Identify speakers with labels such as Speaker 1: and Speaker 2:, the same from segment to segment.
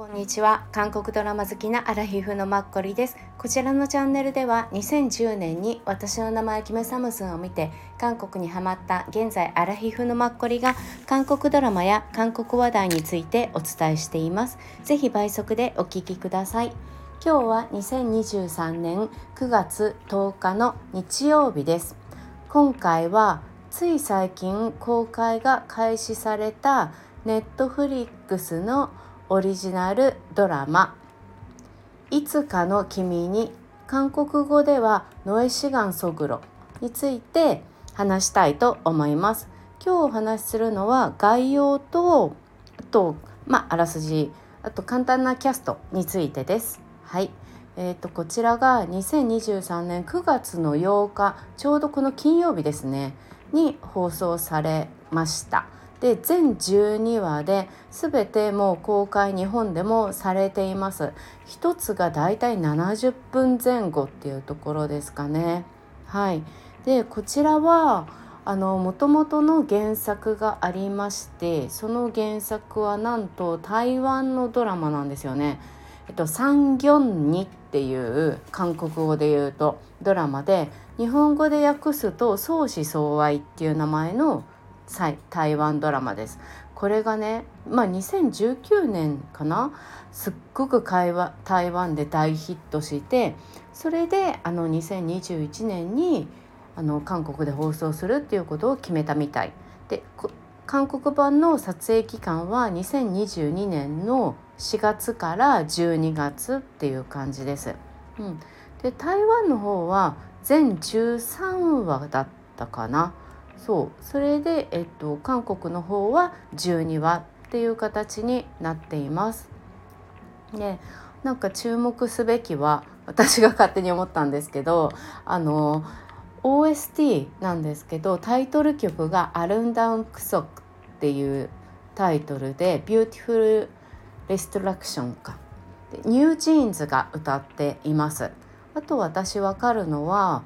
Speaker 1: こんにちは。韓国ドラマ好きなアラヒフのマッコリです。こちらのチャンネルでは2010年に私の名前キムサムスンを見て韓国にハマった現在アラヒフのマッコリが韓国ドラマや韓国話題についてお伝えしています。ぜひ倍速でお聞きください。今日は2023年9月10日の日曜日です。今回はつい最近公開が開始されたネットフリックスのオリジナルドラマ「いつかの君に」韓国語では「ノエシガンソグロ」について話したいと思います。今日お話しするのは概要とあとまああらすじあと簡単なキャストについてです。はい。えーと、とこちらが2023年9月の8日ちょうどこの金曜日ですねに放送されました。で全12話で全てもう公開日本でもされています。一つがだいたい70分前後っていうところですかね。はい。でこちらはあの元々の原作がありましてその原作はなんと台湾のドラマなんですよね。えっと、サンギョンニっていう韓国語で言うとドラマで日本語で訳すと相思相愛っていう名前の台湾ドラマですこれがねまあ2019年かな？すっごく台湾で大ヒットしてそれであの2021年にあの韓国で放送するっていうことを決めたみたいで韓国版の撮影期間は2022年の4月から12月っていう感じです。うん、で台湾の方は全13話だったかな？そうそれで、えっと、韓国の方は12話っていう形になっています。でなんか注目すべきは私が勝手に思ったんですけどあの OST なんですけどタイトル曲が「아름다운 구속」っていうタイトルで「 Beautifulレストラクションか」ニュージーンズが歌っています。あと私わかるのは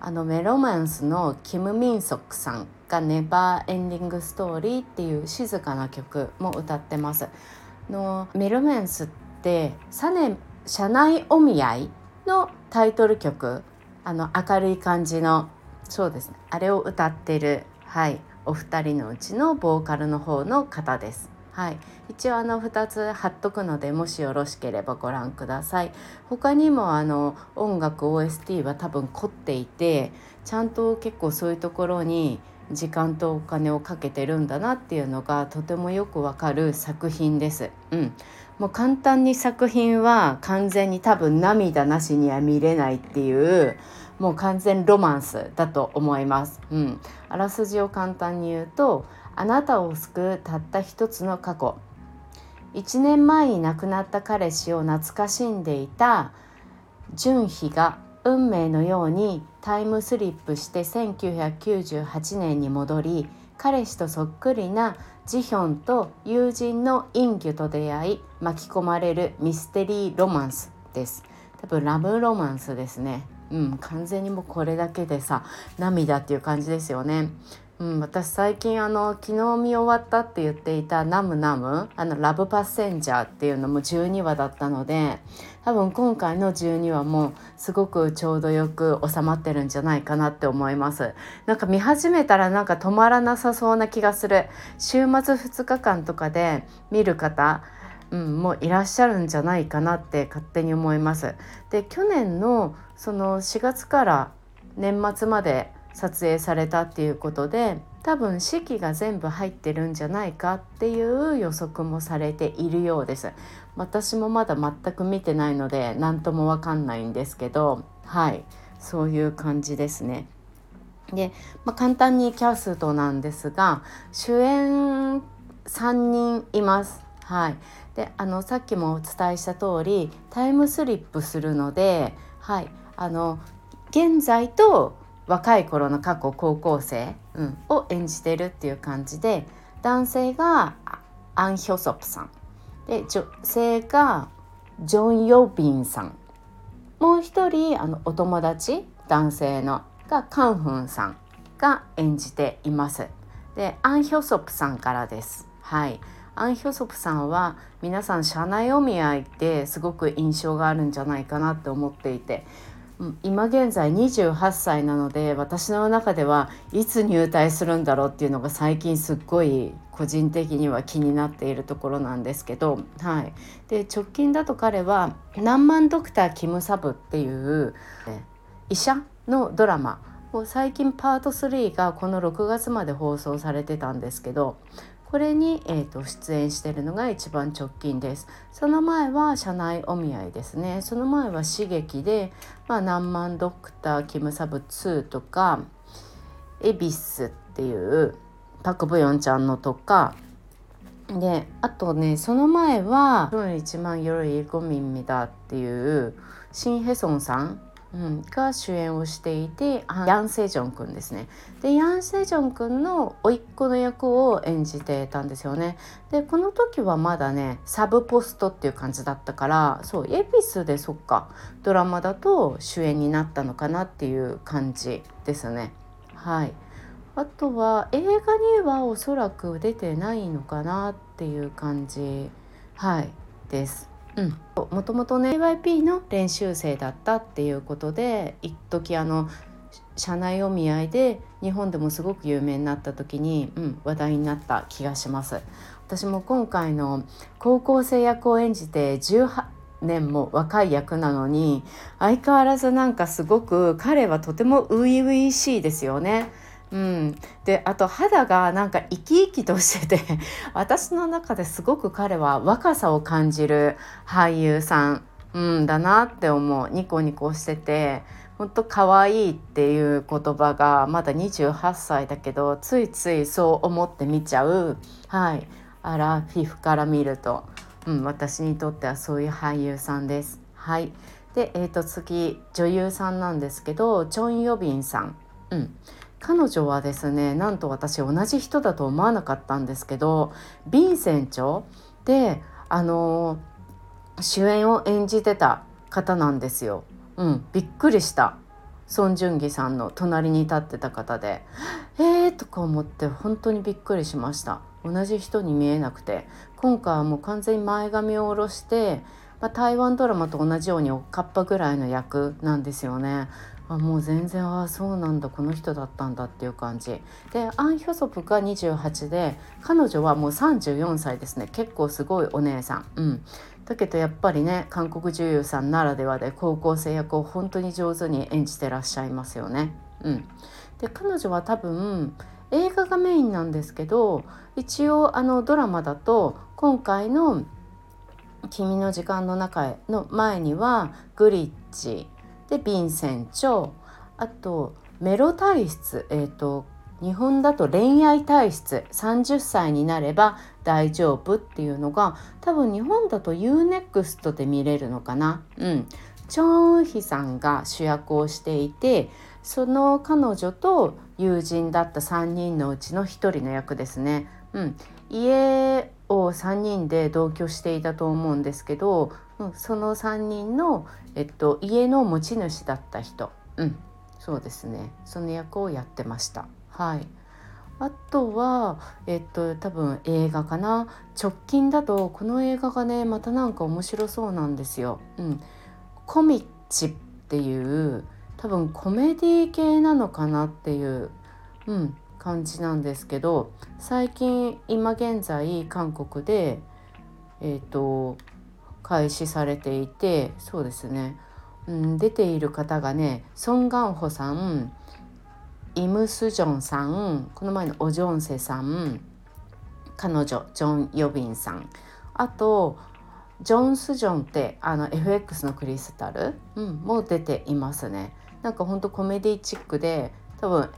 Speaker 1: あのメロマンスのキム・ミンソクさんが「ネバーエンディング・ストーリー」っていう静かな曲も歌ってます。のメロマンスってサネ社内お見合いのタイトル曲あの明るい感じのそうですねあれを歌ってるはいお二人のうちのボーカルの方の方です。はい、一応あの2つ貼っとくのでもしよろしければご覧ください他にもあの音楽 OST は多分凝っていてちゃんと結構そういうところに時間とお金をかけてるんだなっていうのがとてもよくわかる作品です。うん、もう簡単に作品は完全に多分涙なしには見れないっていうもう完全ロマンスだと思います。うん、あらすじを簡単に言うとあなたを救うたった一つの過去。1年前に亡くなった彼氏を懐かしんでいた純妃が運命のようにタイムスリップして1998年に戻り彼氏とそっくりなジヒョンと友人のインギュと出会い巻き込まれるミステリーロマンスです。多分ラブロマンスですね。うん完全にもうこれだけでさ涙っていう感じですよね。うん、私最近あの昨日見終わったって言っていた「ナムナム」あの「ラブパッセンジャー」っていうのも12話だったので多分今回の12話もすごくちょうどよく収まってるんじゃないかなって思います。なんか見始めたらなんか止まらなさそうな気がする。週末2日間とかで見る方うん、もういらっしゃるんじゃないかなって勝手に思います。で去年のその4月から年末まで撮影されたっていうことで多分四季が全部入ってるんじゃないかっていう予測もされているようです。私もまだ全く見てないので何とも分かんないんですけどはい。そういう感じですね。で、まあ、簡単にキャストなんですが主演3人います。はい。であのさっきもお伝えした通りタイムスリップするのではい。あの現在と若い頃の過去高校生、うん、を演じてるっていう感じで男性がアン・ヒョソプさんで女性がジョン・ヨビンさんもう一人あのお友達男性のがカンフンさんが演じています。でアン・ヒョソプさんからです。はいアン・ヒョソプさんは皆さん社内お見合いってすごく印象があるんじゃないかなって思っていて今現在28歳なので私の中ではいつ入隊するんだろうっていうのが最近すっごい個人的には気になっているところなんですけど、はい、で直近だと彼は「何万ドクターキム・サブ」っていう医者のドラマ最近パート3がこの6月まで放送されてたんですけどこれに、えーと、出演してるのが一番直近です。その前は社内お見合いですね。その前は刺激で、まあ、何万ドクターキムサブ2とか恵比寿っていうパク・ブヨンちゃんのとか。であとねその前は「1万より5民みだ」っていうシン・ヘソンさん、うん、が主演をしていてヤン・セジョン君ですね。でヤン・セジョン君の甥っ子の役を演じてたんですよね。でこの時はまだねサブポストっていう感じだったからそうエピスでそっかドラマだと主演になったのかなっていう感じですね。はいあとは映画にはおそらく出てないのかなっていう感じはいです。もともとね JYP の練習生だったっていうことで一時あの社内お見合いで日本でもすごく有名になった時に、うん、話題になった気がします私も今回の高校生役を演じて18年も若い役なのに相変わらずなんかすごく彼はとても初々しいですよね。うん、であと肌がなんか生き生きとしてて 私の中ですごく彼は若さを感じる俳優さん、うん、だなって思う。ニコニコしてて本当可愛いっていう言葉がまだ28歳だけどついついそう思って見ちゃう。はい。アラフィフから見ると、うん、私にとってはそういう俳優さんです。はい。で、えー、と次女優さんなんですけどチョン・ヨビンさん。うん。彼女はですねなんと私同じ人だと思わなかったんですけどヴィンセンチョであの主演を演じてた方なんですよ。うん、びっくりした。ソン・ジュンギさんの隣に立ってた方で「えー!」とか思って本当にびっくりしました同じ人に見えなくて今回はもう完全に前髪を下ろして、まあ、台湾ドラマと同じようにおっかっぱぐらいの役なんですよねあもう全然ああそうなんだこの人だったんだっていう感じ。でアン・ヒョソプが28で彼女はもう34歳ですね。結構すごいお姉さん。うん。だけどやっぱりね韓国女優さんならではで高校生役を本当に上手に演じてらっしゃいますよね。うん。で彼女は多分映画がメインなんですけど一応あのドラマだと今回の「君の時間の中へ」の前にはグリッチでヴィンセンチョあとメロ体質えっ、ー、と日本だと恋愛体質30歳になれば大丈夫っていうのが多分日本だと UNEXT で見れるのかな。うん。チョン・ウヒさんが主役をしていてその彼女と友人だった3人のうちの1人の役ですね。うん、家を3人で同居していたと思うんですけどうん、その3人の、えっと、家の持ち主だった人、うん、そうですね。その役をやってました。はい。あとは、えっと、多分映画かな。直近だとこの映画がねまたなんか面白そうなんですよ。うん、コミッチっていう多分コメディ系なのかなっていう、うん、感じなんですけど最近今現在韓国でえっ、と開始されていてそうですね、うん、出ている方がねソン・ガンホさんイム・スジョンさんこの前のオ・ジョンセさん彼女ジョン・ヨビンさんあとジョン・スジョンってあの FX のクリスタル、うん、も出ていますね。なんかほんとコメディチックで多分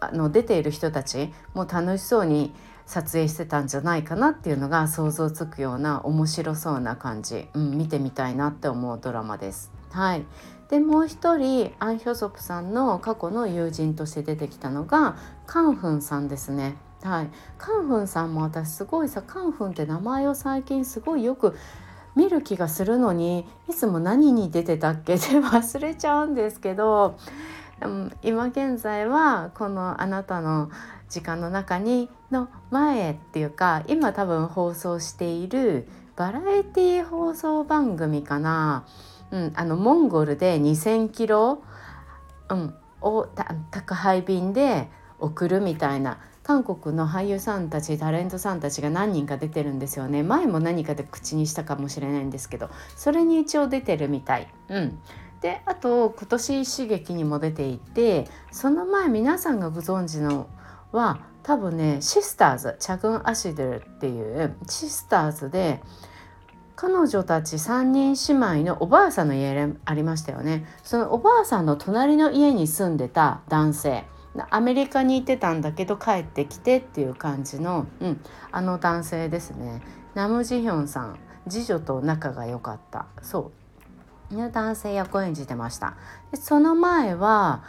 Speaker 1: あの出ている人たちも楽しそうに撮影してたんじゃないかなっていうのが想像つくような面白そうな感じ、うん、見てみたいなって思うドラマです。はいでもう一人アン・ヒョソプさんの過去の友人として出てきたのがカンフンさんですね。はい、カンフンさんも私すごいさカンフンって名前を最近すごいよく見る気がするのにいつも何に出てたっけって忘れちゃうんですけど今現在はこのあなたの時間の中にの前っていうか今多分放送しているバラエティ放送番組かな、うん、あのモンゴルで2,000キロ、うん、を宅配便で送るみたいな。韓国の俳優さんたちタレントさんたちが何人か出てるんですよね。前も何かで口にしたかもしれないんですけどそれに一応出てるみたい。うん。であと今年刺激にも出ていてその前皆さんがご存知のは多分ねシスターズチャグン・アシドルっていうシスターズで彼女たち3人姉妹のおばあさんの家ありましたよね。そのおばあさんの隣の家に住んでた男性。アメリカに行ってたんだけど帰ってきてっていう感じの、うん、あの男性ですね。ナム・ジヒョンさん。次女と仲が良かった。そう。男性役を演じてました。でその前は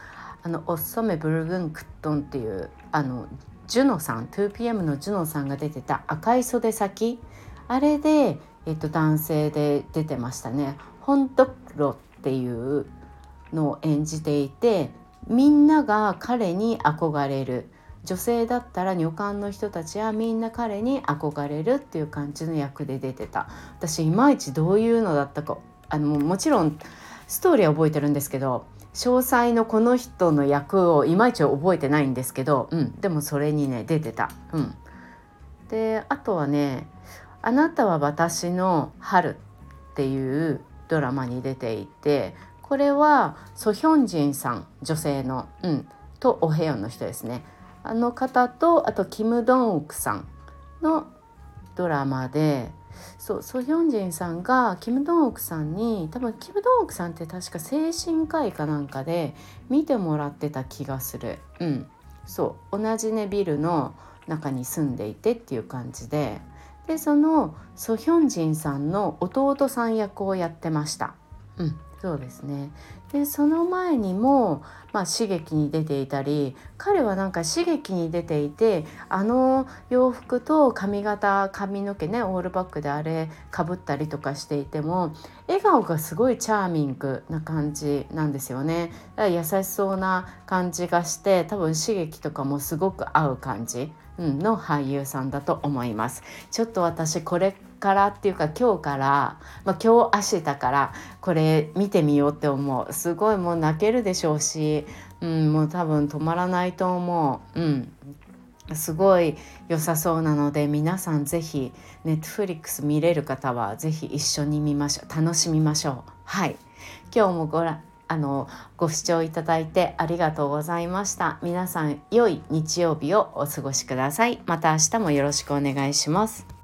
Speaker 1: あのオッソメ・ブルグン・クットンっていうあのジュノさん 2PM のジュノさんが出てた「赤い袖先」あれで、えっと、男性で出てましたね。ホントプロっていうのを演じていてみんなが彼に憧れる。女性だったら女官の人たちはみんな彼に憧れるっていう感じの役で出てた。私いまいちどういうのだったかあのもちろんストーリーは覚えてるんですけど詳細のこの人の役をいまいち覚えてないんですけど、うん、でもそれにね出てた。うん、であとはね「あなたは私の春」っていうドラマに出ていてこれはソヒョンジンさん女性の、うん、とお部屋の人ですねあの方とあとキム・ドンウクさんのドラマでそうソヒョンジンさんがキム・ドンウクさんに多分キム・ドンウクさんって確か精神科医かなんかで見てもらってた気がする。うん。そう同じねビルの中に住んでいてっていう感じで。でそのソヒョンジンさんの弟さん役をやってました。うんそうですね。でその前にも、まあ、刺激に出ていたり彼はなんか刺激に出ていてあの洋服と髪型髪の毛ねオールバックであれかぶったりとかしていても笑顔がすごいチャーミングな感じなんですよね。優しそうな感じがして多分刺激とかもすごく合う感じの俳優さんだと思います。ちょっと私これからっていうか今日から、まあ、今日明日からこれ見てみようって思う。すごいもう泣けるでしょうし、うん、もう多分止まらないと思う。うん。すごい良さそうなので皆さん是非ネットフリックス見れる方は是非一緒に見ましょう。楽しみましょう。はい。今日もご覧あのご視聴いただいてありがとうございました。皆さん良い日曜日をお過ごしください。また明日もよろしくお願いします。